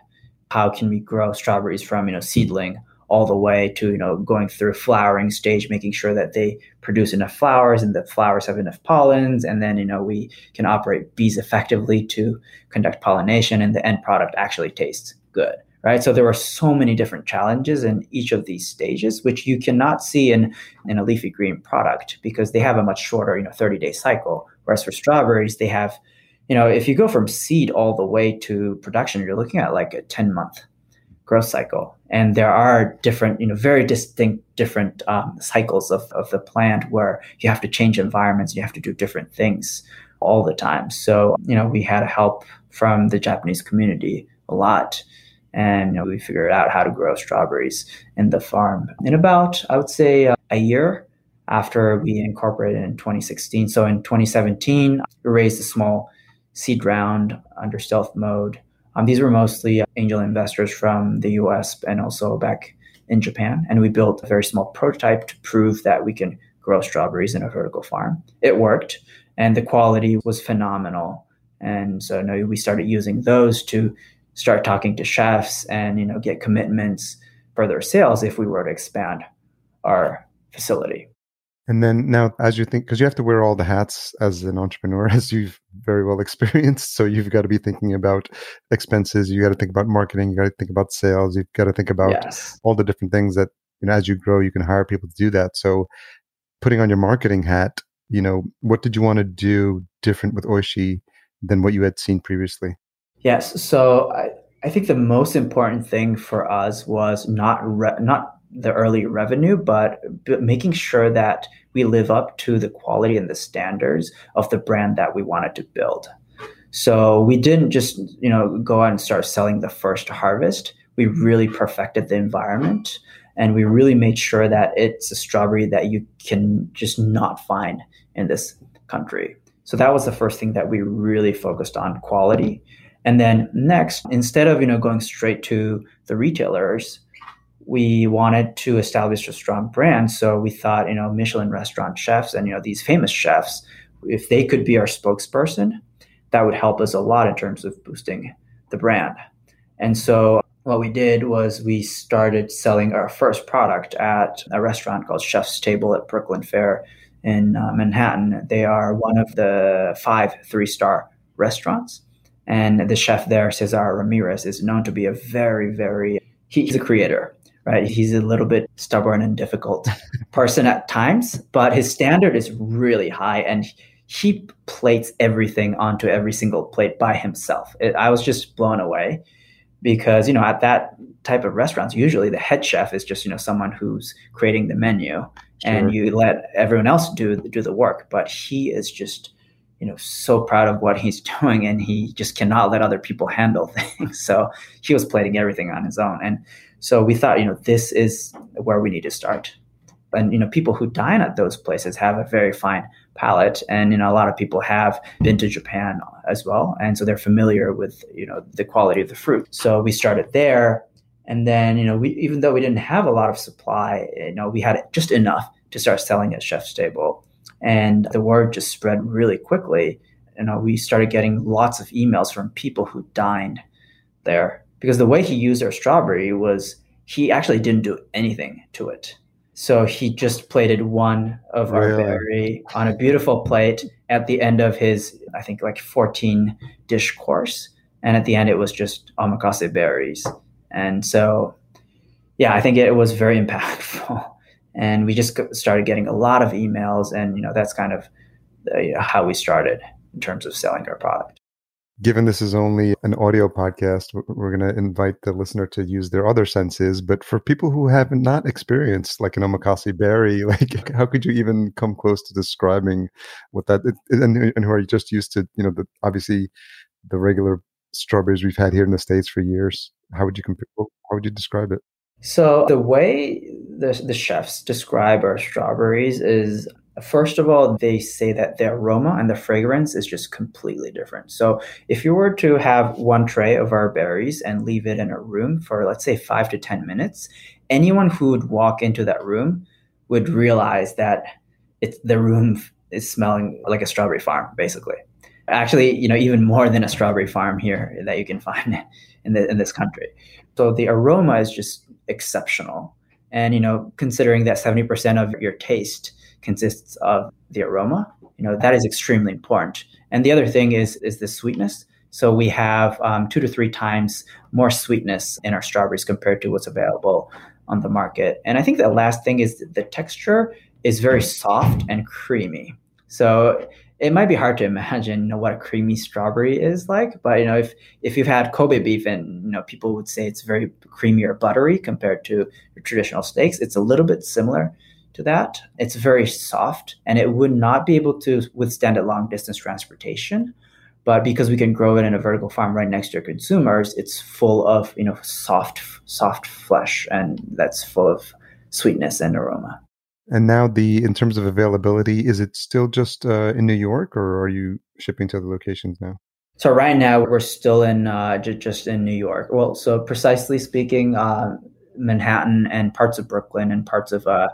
how can we grow strawberries from you know seedling all the way to you know going through flowering stage making sure that they produce enough flowers and the flowers have enough pollens and then you know we can operate bees effectively to conduct pollination and the end product actually tastes good right? So there are so many different challenges in each of these stages which you cannot see in in a leafy green product because they have a much shorter you know 30 day cycle. Whereas for strawberries they have you know if you go from seed all the way to production you're looking at like a 10 month growth cycle. And there are different, you know, very distinct different um, cycles of, of the plant where you have to change environments, you have to do different things all the time. So, you know, we had help from the Japanese community a lot. And you know, we figured out how to grow strawberries in the farm in about, I would say, uh, a year after we incorporated in 2016. So in 2017, we raised a small seed round under stealth mode um, these were mostly uh, angel investors from the US and also back in Japan. And we built a very small prototype to prove that we can grow strawberries in a vertical farm. It worked, and the quality was phenomenal. And so you know, we started using those to start talking to chefs and you know get commitments for their sales if we were to expand our facility. And then now, as you think, because you have to wear all the hats as an entrepreneur, as you've very well experienced. So you've got to be thinking about expenses. You got to think about marketing. You got to think about sales. You've got to think about yes. all the different things that, you know, as you grow, you can hire people to do that. So putting on your marketing hat, you know, what did you want to do different with Oishii than what you had seen previously? Yes. So I, I think the most important thing for us was not re- not the early revenue, but, but making sure that we live up to the quality and the standards of the brand that we wanted to build. So we didn't just, you know, go out and start selling the first harvest. we really perfected the environment and we really made sure that it's a strawberry that you can just not find in this country. So that was the first thing that we really focused on quality. And then next, instead of you know going straight to the retailers, we wanted to establish a strong brand. So we thought, you know, Michelin restaurant chefs and you know these famous chefs, if they could be our spokesperson, that would help us a lot in terms of boosting the brand. And so what we did was we started selling our first product at a restaurant called Chef's Table at Brooklyn Fare in uh, Manhattan. They are one of the five three star restaurants. And the chef there, Cesar Ramirez, is known to be a very, very, he's a creator, right? He's a little bit stubborn and difficult person at times, but his standard is really high and he plates everything onto every single plate by himself. It, I was just blown away because you know at that type of restaurants usually the head chef is just you know someone who's creating the menu sure. and you let everyone else do do the work but he is just you know so proud of what he's doing and he just cannot let other people handle things so he was plating everything on his own and so we thought you know this is where we need to start. And you know people who dine at those places have a very fine palate and you know a lot of people have been to japan as well and so they're familiar with you know the quality of the fruit. So we started there and then you know we even though we didn't have a lot of supply you know we had just enough to start selling at chef's table. And the word just spread really quickly. You know we started getting lots of emails from people who dined there because the way he used our strawberry was he actually didn't do anything to it so he just plated one of really? our berry on a beautiful plate at the end of his, I think, like 14 dish course. And at the end, it was just omakase berries. And so, yeah, I think it was very impactful. And we just started getting a lot of emails. And, you know, that's kind of uh, how we started in terms of selling our product given this is only an audio podcast, we're going to invite the listener to use their other senses. But for people who have not experienced like an omakase berry, like how could you even come close to describing what that and, and who are just used to, you know, the obviously the regular strawberries we've had here in the states for years? How would you compare? How would you describe it? So the way the the chefs describe our strawberries is First of all, they say that the aroma and the fragrance is just completely different. So, if you were to have one tray of our berries and leave it in a room for, let's say, five to 10 minutes, anyone who would walk into that room would realize that it's, the room is smelling like a strawberry farm, basically. Actually, you know, even more than a strawberry farm here that you can find in, the, in this country. So, the aroma is just exceptional. And, you know, considering that 70% of your taste consists of the aroma. You know that is extremely important. And the other thing is is the sweetness. So we have um, two to three times more sweetness in our strawberries compared to what's available on the market. And I think the last thing is the texture is very soft and creamy. So it might be hard to imagine you know, what a creamy strawberry is like, but you know if if you've had Kobe beef and you know people would say it's very creamy or buttery compared to traditional steaks, it's a little bit similar to that. It's very soft and it would not be able to withstand a long distance transportation. But because we can grow it in a vertical farm right next to our consumers, it's full of you know soft soft flesh and that's full of sweetness and aroma. And now the in terms of availability, is it still just uh, in New York or are you shipping to other locations now? So right now we're still in uh, j- just in New York. Well, so precisely speaking, uh, Manhattan and parts of Brooklyn and parts of uh, uh,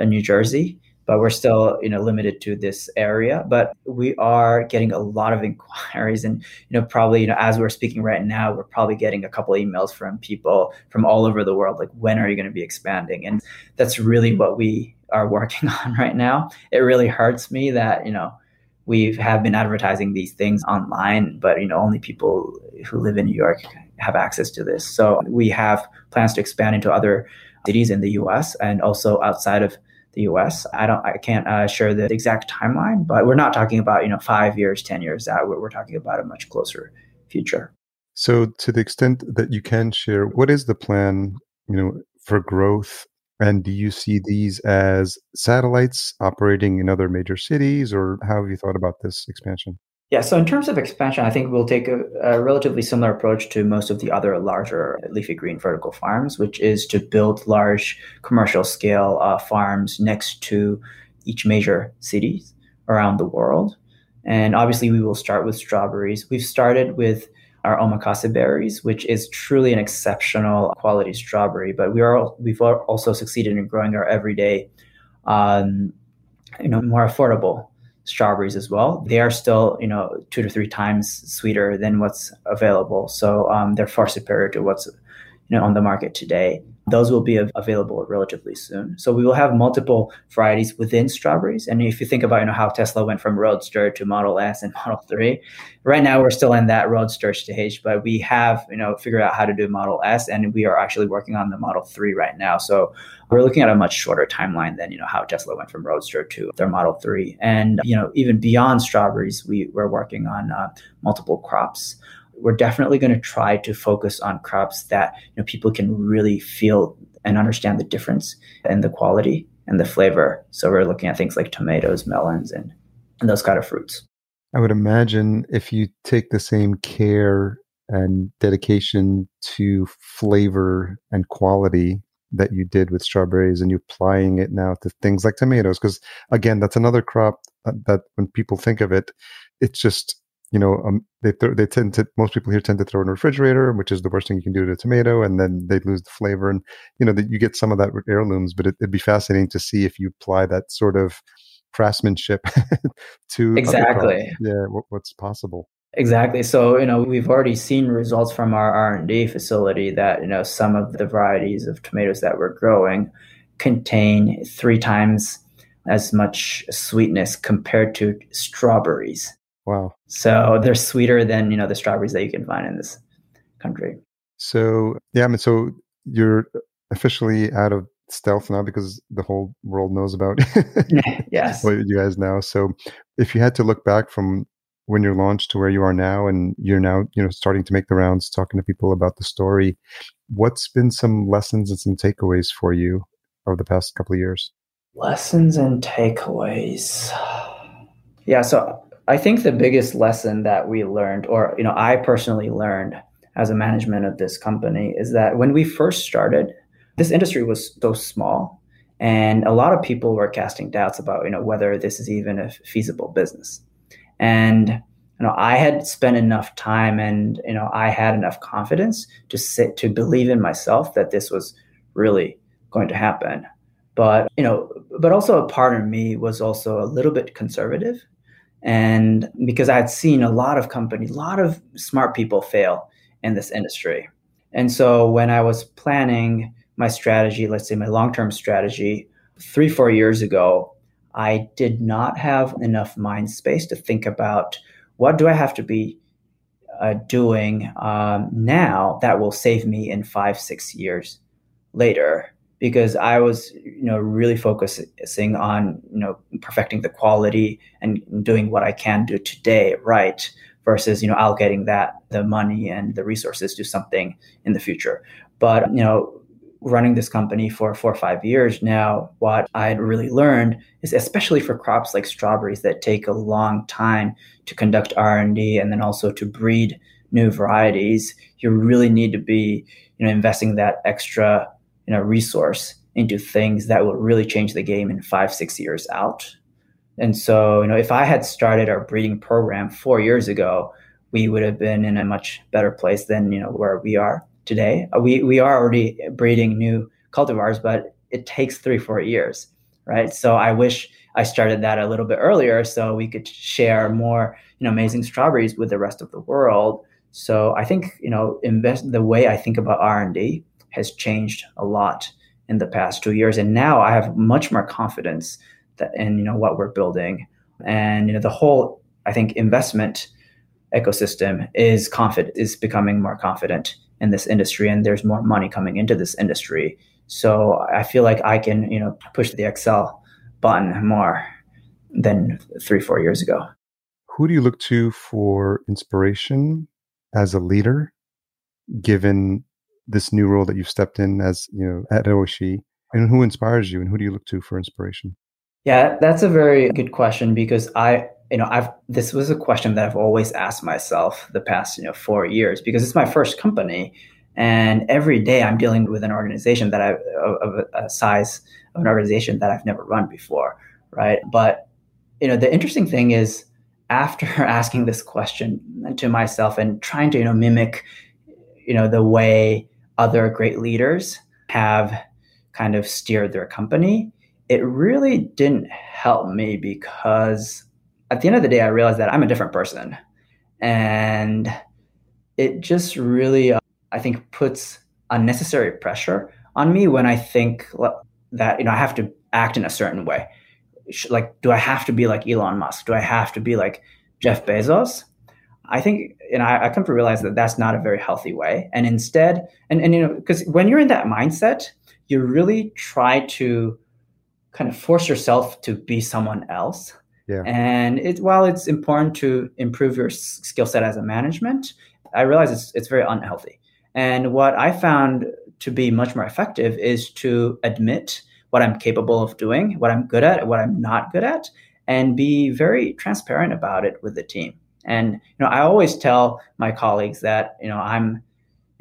Uh, New Jersey, but we're still you know limited to this area. But we are getting a lot of inquiries, and you know probably you know as we're speaking right now, we're probably getting a couple emails from people from all over the world, like when are you going to be expanding? And that's really mm-hmm. what we are working on right now. It really hurts me that you know we have been advertising these things online, but you know only people who live in New York have access to this. So we have plans to expand into other cities in the US and also outside of the US. I don't, I can't uh, share the exact timeline, but we're not talking about, you know, five years, 10 years out. We're, we're talking about a much closer future. So to the extent that you can share, what is the plan, you know, for growth? And do you see these as satellites operating in other major cities or how have you thought about this expansion? Yeah, so in terms of expansion, I think we'll take a, a, relatively similar approach to most of the other larger leafy green vertical farms, which is to build large commercial scale uh, farms next to each major cities around the world. And obviously, we will start with strawberries. We've started with our omakase berries, which is truly an exceptional quality strawberry. But we are we've also succeeded in growing our everyday, um, you know, more affordable strawberries as well. They are still, you know, two to three times sweeter than what's available. So um, they're far superior to what's, know, on the market today. Those will be available relatively soon. So we will have multiple varieties within strawberries. And if you think about, you know, how Tesla went from Roadster to Model S and Model 3, right now we're still in that Roadster stage, but we have, you know, figured out how to do Model S and we are actually working on the Model 3 right now. So we're looking at a much shorter timeline than, you know, how Tesla went from Roadster to their Model 3. And, you know, even beyond strawberries, we, we're working on uh, multiple crops we're definitely going to try to focus on crops that you know people can really feel and understand the difference and the quality and the flavor. So we're looking at things like tomatoes, melons, and, and those kind of fruits. I would imagine if you take the same care and dedication to flavor and quality that you did with strawberries and you're applying it now to things like tomatoes because again that's another crop that when people think of it it's just you know, um, they th- they tend to most people here tend to throw in a refrigerator, which is the worst thing you can do to a tomato, and then they lose the flavor. And you know, that you get some of that with heirlooms, but it, would be fascinating to see if you apply that sort of craftsmanship to exactly, yeah, what, what's possible. Exactly. So, you know, we've already seen results from our R&D facility that, you know, some of the varieties of tomatoes that we're growing contain three times as much sweetness compared to strawberries. Wow. So they're sweeter than, you know, the strawberries that you can find in this country. So, yeah, I mean, so you're officially out of stealth now because the whole world knows about yes. what you guys now. So if you had to look back from when you're launched to where you are now and you're now, you know, starting to make the rounds, talking to people about the story, what's been some lessons and some takeaways for you over the past couple of years? Lessons and takeaways. Yeah, so I think the biggest lesson that we learned, or you know, I personally learned as a management of this company, is that when we first started, this industry was so small, and a lot of people were casting doubts about you know whether this is even a feasible business. And you know, I had spent enough time, and you know, I had enough confidence to sit to believe in myself that this was really going to happen. But you know, but also a part of me was also a little bit conservative and because I had seen a lot of companies, a lot of smart people fail in this industry. And so when I was planning my strategy, let's say my long term strategy, three, four years ago, I did not have enough mind space to think about what do I have to be uh, doing um, now that will save me in five, six years later because I was, you know, really focusing on, you know, perfecting the quality and doing what I can do today right versus, you know, allocating that the money and the resources to something in the future. But, you know, running this company for four or five years now, what I had really learned is especially for crops like strawberries that take a long time to conduct R&D and then also to breed new varieties, you really need to be, you know, investing that extra you know resource into things that will really change the game in five six years out. And so you know if i had started our breeding program four years ago we would have been in a much better place than you know where we are today. Uh, we we are already breeding new cultivars but it takes three four years right? So i wish i started that a little bit earlier so we could share more you know amazing strawberries with the rest of the world. So i think you know invest the way i think about r&d has changed a lot in the past two years, and now I have much more confidence that in you know what we're building, and you know the whole I think investment ecosystem is confident is becoming more confident in this industry, and there's more money coming into this industry. So I feel like I can you know push the Excel button more than three four years ago. Who do you look to for inspiration as a leader, given this new role that you've stepped in as you know at Oishii, and who inspires you, and who do you look to for inspiration? Yeah, that's a very good question because I you know, I've this was a question that I've always asked myself the past, you know, four years because it's my first company, and every day I'm dealing with an organization that I of a size of an organization that I've never run before, right? But you know, the interesting thing is after asking this question to myself and trying to you know mimic you know the way other great leaders have kind of steered their company it really didn't help me because at the end of the day, I realized that I'm a different person. And it just really, uh, I think, puts unnecessary pressure on me when I think that, you know, I have to act in a certain way. Like, do I have to be like Elon Musk? Do I have to be like Jeff Bezos? I think, and I, I come to realize that that's not a very healthy way. And instead, and, and you know, because when you're in that mindset, you really try to kind of force yourself to be someone else. Yeah. And it, while it's important to improve your skill set as a management, I realize it's, it's very unhealthy. And what I found to be much more effective is to admit what I'm capable of doing, what I'm good at, what I'm not good at, and be very transparent about it with the team. And you know, I always tell my colleagues that you know I'm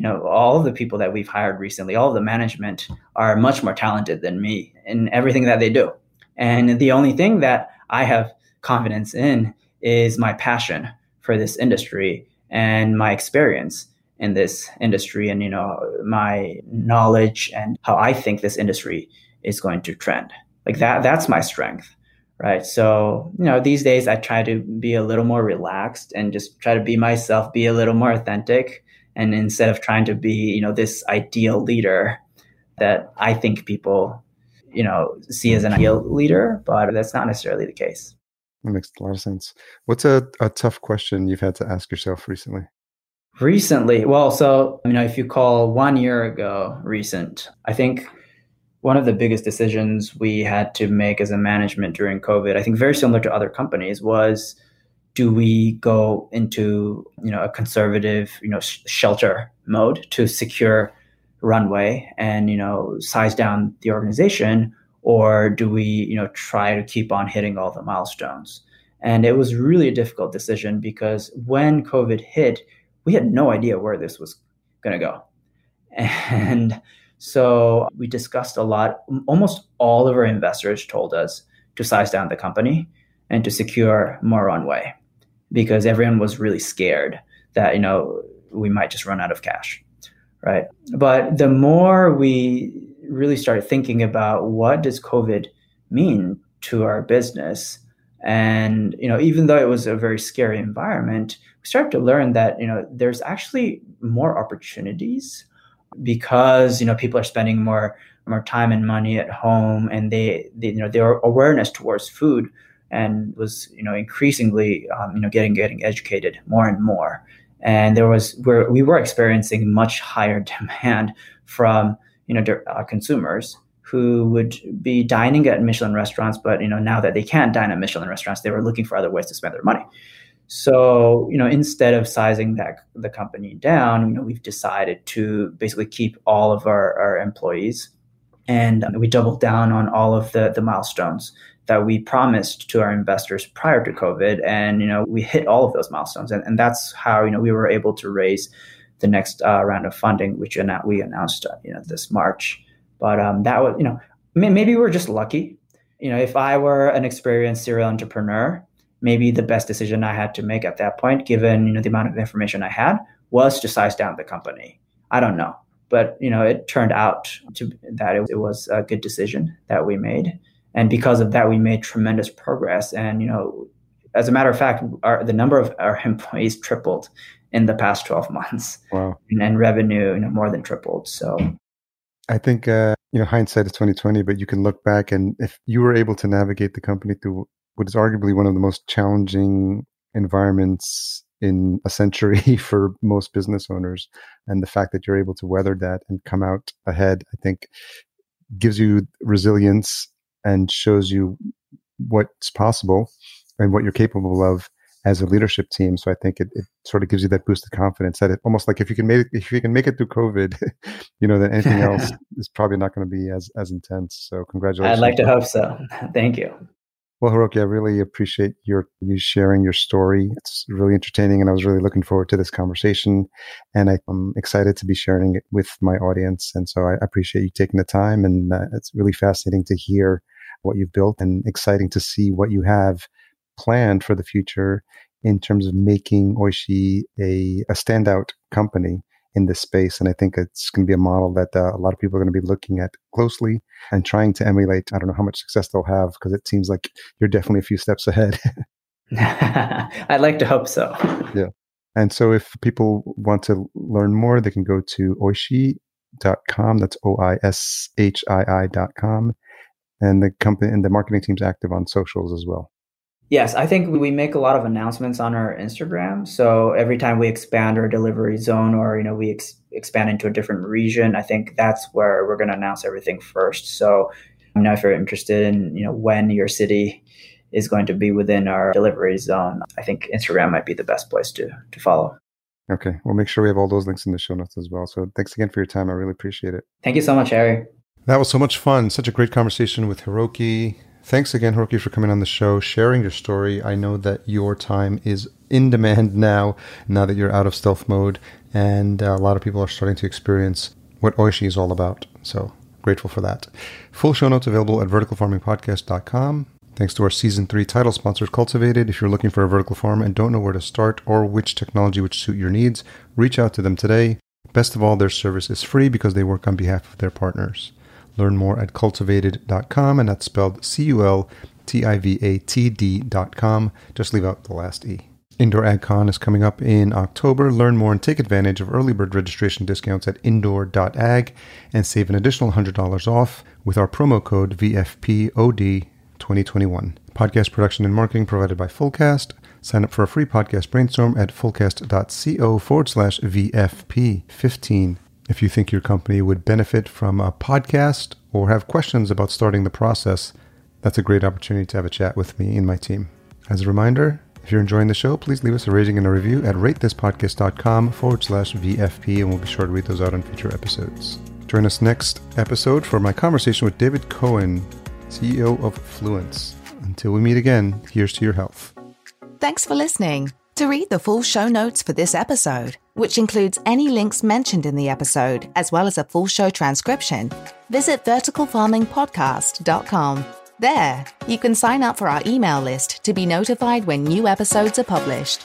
you know, all of the people that we've hired recently, all of the management are much more talented than me in everything that they do. And the only thing that I have confidence in is my passion for this industry and my experience in this industry and you know my knowledge and how I think this industry is going to trend. Like that that's my strength. Right. So, you know, these days I try to be a little more relaxed and just try to be myself, be a little more authentic and instead of trying to be you know this ideal leader that i think people you know see as an ideal leader but that's not necessarily the case. That makes a lot of sense. What's a, a tough question you've had to ask yourself recently? Recently? Well so you know if you call one year ago recent i think one of the biggest decisions we had to make as a management during covid i think very similar to other companies was do we go into you know a conservative you know sh- shelter mode to secure runway and you know size down the organization? Or do we you know try to keep on hitting all the milestones? And it was really a difficult decision because when covid hit we had no idea where this was going to go. And so we discussed a lot. Almost all of our investors told us to size down the company and to secure more runway because everyone was really scared that you know we might just run out of cash right? But the more we really started thinking about what does covid mean to our business and you know even though it was a very scary environment we started to learn that you know there's actually more opportunities because you know people are spending more more time and money at home and they, they you know their awareness towards food and was you know increasingly um, you know getting getting educated more and more and there was where we were experiencing much higher demand from you know uh, consumers who would be dining at Michelin restaurants, but you know now that they can't dine at Michelin restaurants, they were looking for other ways to spend their money. So you know instead of sizing that the company down, you know we've decided to basically keep all of our, our employees, and we doubled down on all of the the milestones that we promised to our investors prior to COVID. And, you know, we hit all of those milestones. And, and that's how, you know, we were able to raise the next uh, round of funding, which we announced, uh, you know, this March. But um, that was, you know, maybe we're just lucky. You know, if I were an experienced serial entrepreneur, maybe the best decision I had to make at that point, given, you know, the amount of information I had, was to size down the company. I don't know. But, you know, it turned out to that it, it was a good decision that we made. And because of that we made tremendous progress. And you know as a matter of fact our, the number of our employees tripled in the past 12 months. Wow. And, and revenue you know more than tripled. So i think uh, you know hindsight is 2020 but you can look back and if you were able to navigate the company through what is arguably one of the most challenging environments in a century for most business owners and the fact that you're able to weather that and come out ahead i think gives you resilience and shows you what's possible and what you're capable of as a leadership team. So I think it, it sort of gives you that boost of confidence that it almost like if you can make it, if you can make it through COVID, you know, then anything else is probably not going to be as as intense. So congratulations. I'd like to hope so. Thank you. Well, Hiroki, I really appreciate your you sharing your story. It's really entertaining, and I was really looking forward to this conversation. And I, am excited to be sharing it with my audience. And so I appreciate you taking the time, and uh, it's really fascinating to hear what you've built, and exciting to see what you have planned for the future in terms of making Oishii a, a standout company in this space. And I think it's going to be a model that uh, a lot of people are going to be looking at closely and trying to emulate. I don't know how much success they'll have because it seems like you're definitely a few steps ahead. I'd like to hope so. Yeah. And so if people want to learn more, they can go to oishii.com. That's O I S H I I.com. And the company and the marketing team's active on socials as well. Yes, I think we make a lot of announcements on our Instagram. So every time we expand our delivery zone or you know we ex- expand into a different region, I think that's where we're going to announce everything first. So you know if you're interested in you know when your city is going to be within our delivery zone, I think Instagram might be the best place to to follow. Okay, we'll make sure we have all those links in the show notes as well. So thanks again for your time. I really appreciate it. Thank you so much, Harry. That was so much fun. Such a great conversation with Hiroki. Thanks again, Hiroki, for coming on the show, sharing your story. I know that your time is in demand now, now that you're out of stealth mode, and uh, a lot of people are starting to experience what Oishii is all about. So grateful for that. Full show notes available at verticalfarmingpodcast.com. Thanks to our season three title sponsors, Cultivatd. If you're looking for a vertical farm and don't know where to start or which technology would suit your needs, reach out to them today. Best of all, their service is free because they work on behalf of their partners. Learn more at cultivatd.com, and that's spelled C U L T I V A T D.com. Just leave out the last E. Indoor AgCon is coming up in October. Learn more and take advantage of early bird registration discounts at indoor.ag and save an additional $100 off with our promo code VFPOD2021. Podcast production and marketing provided by Fullcast. Sign up for a free podcast brainstorm at fullcast.co forward slash VFP15. If you think your company would benefit from a podcast or have questions about starting the process, that's a great opportunity to have a chat with me and my team. As a reminder, if you're enjoying the show, please leave us a rating and a review at ratethispodcast.com forward slash VFP, and we'll be sure to read those out on future episodes. Join us next episode for my conversation with David Cohen, CEO of Fluence. Until we meet again, here's to your health. Thanks for listening. To read the full show notes for this episode, which includes any links mentioned in the episode, as well as a full show transcription, visit verticalfarmingpodcast.com. There, you can sign up for our email list to be notified when new episodes are published.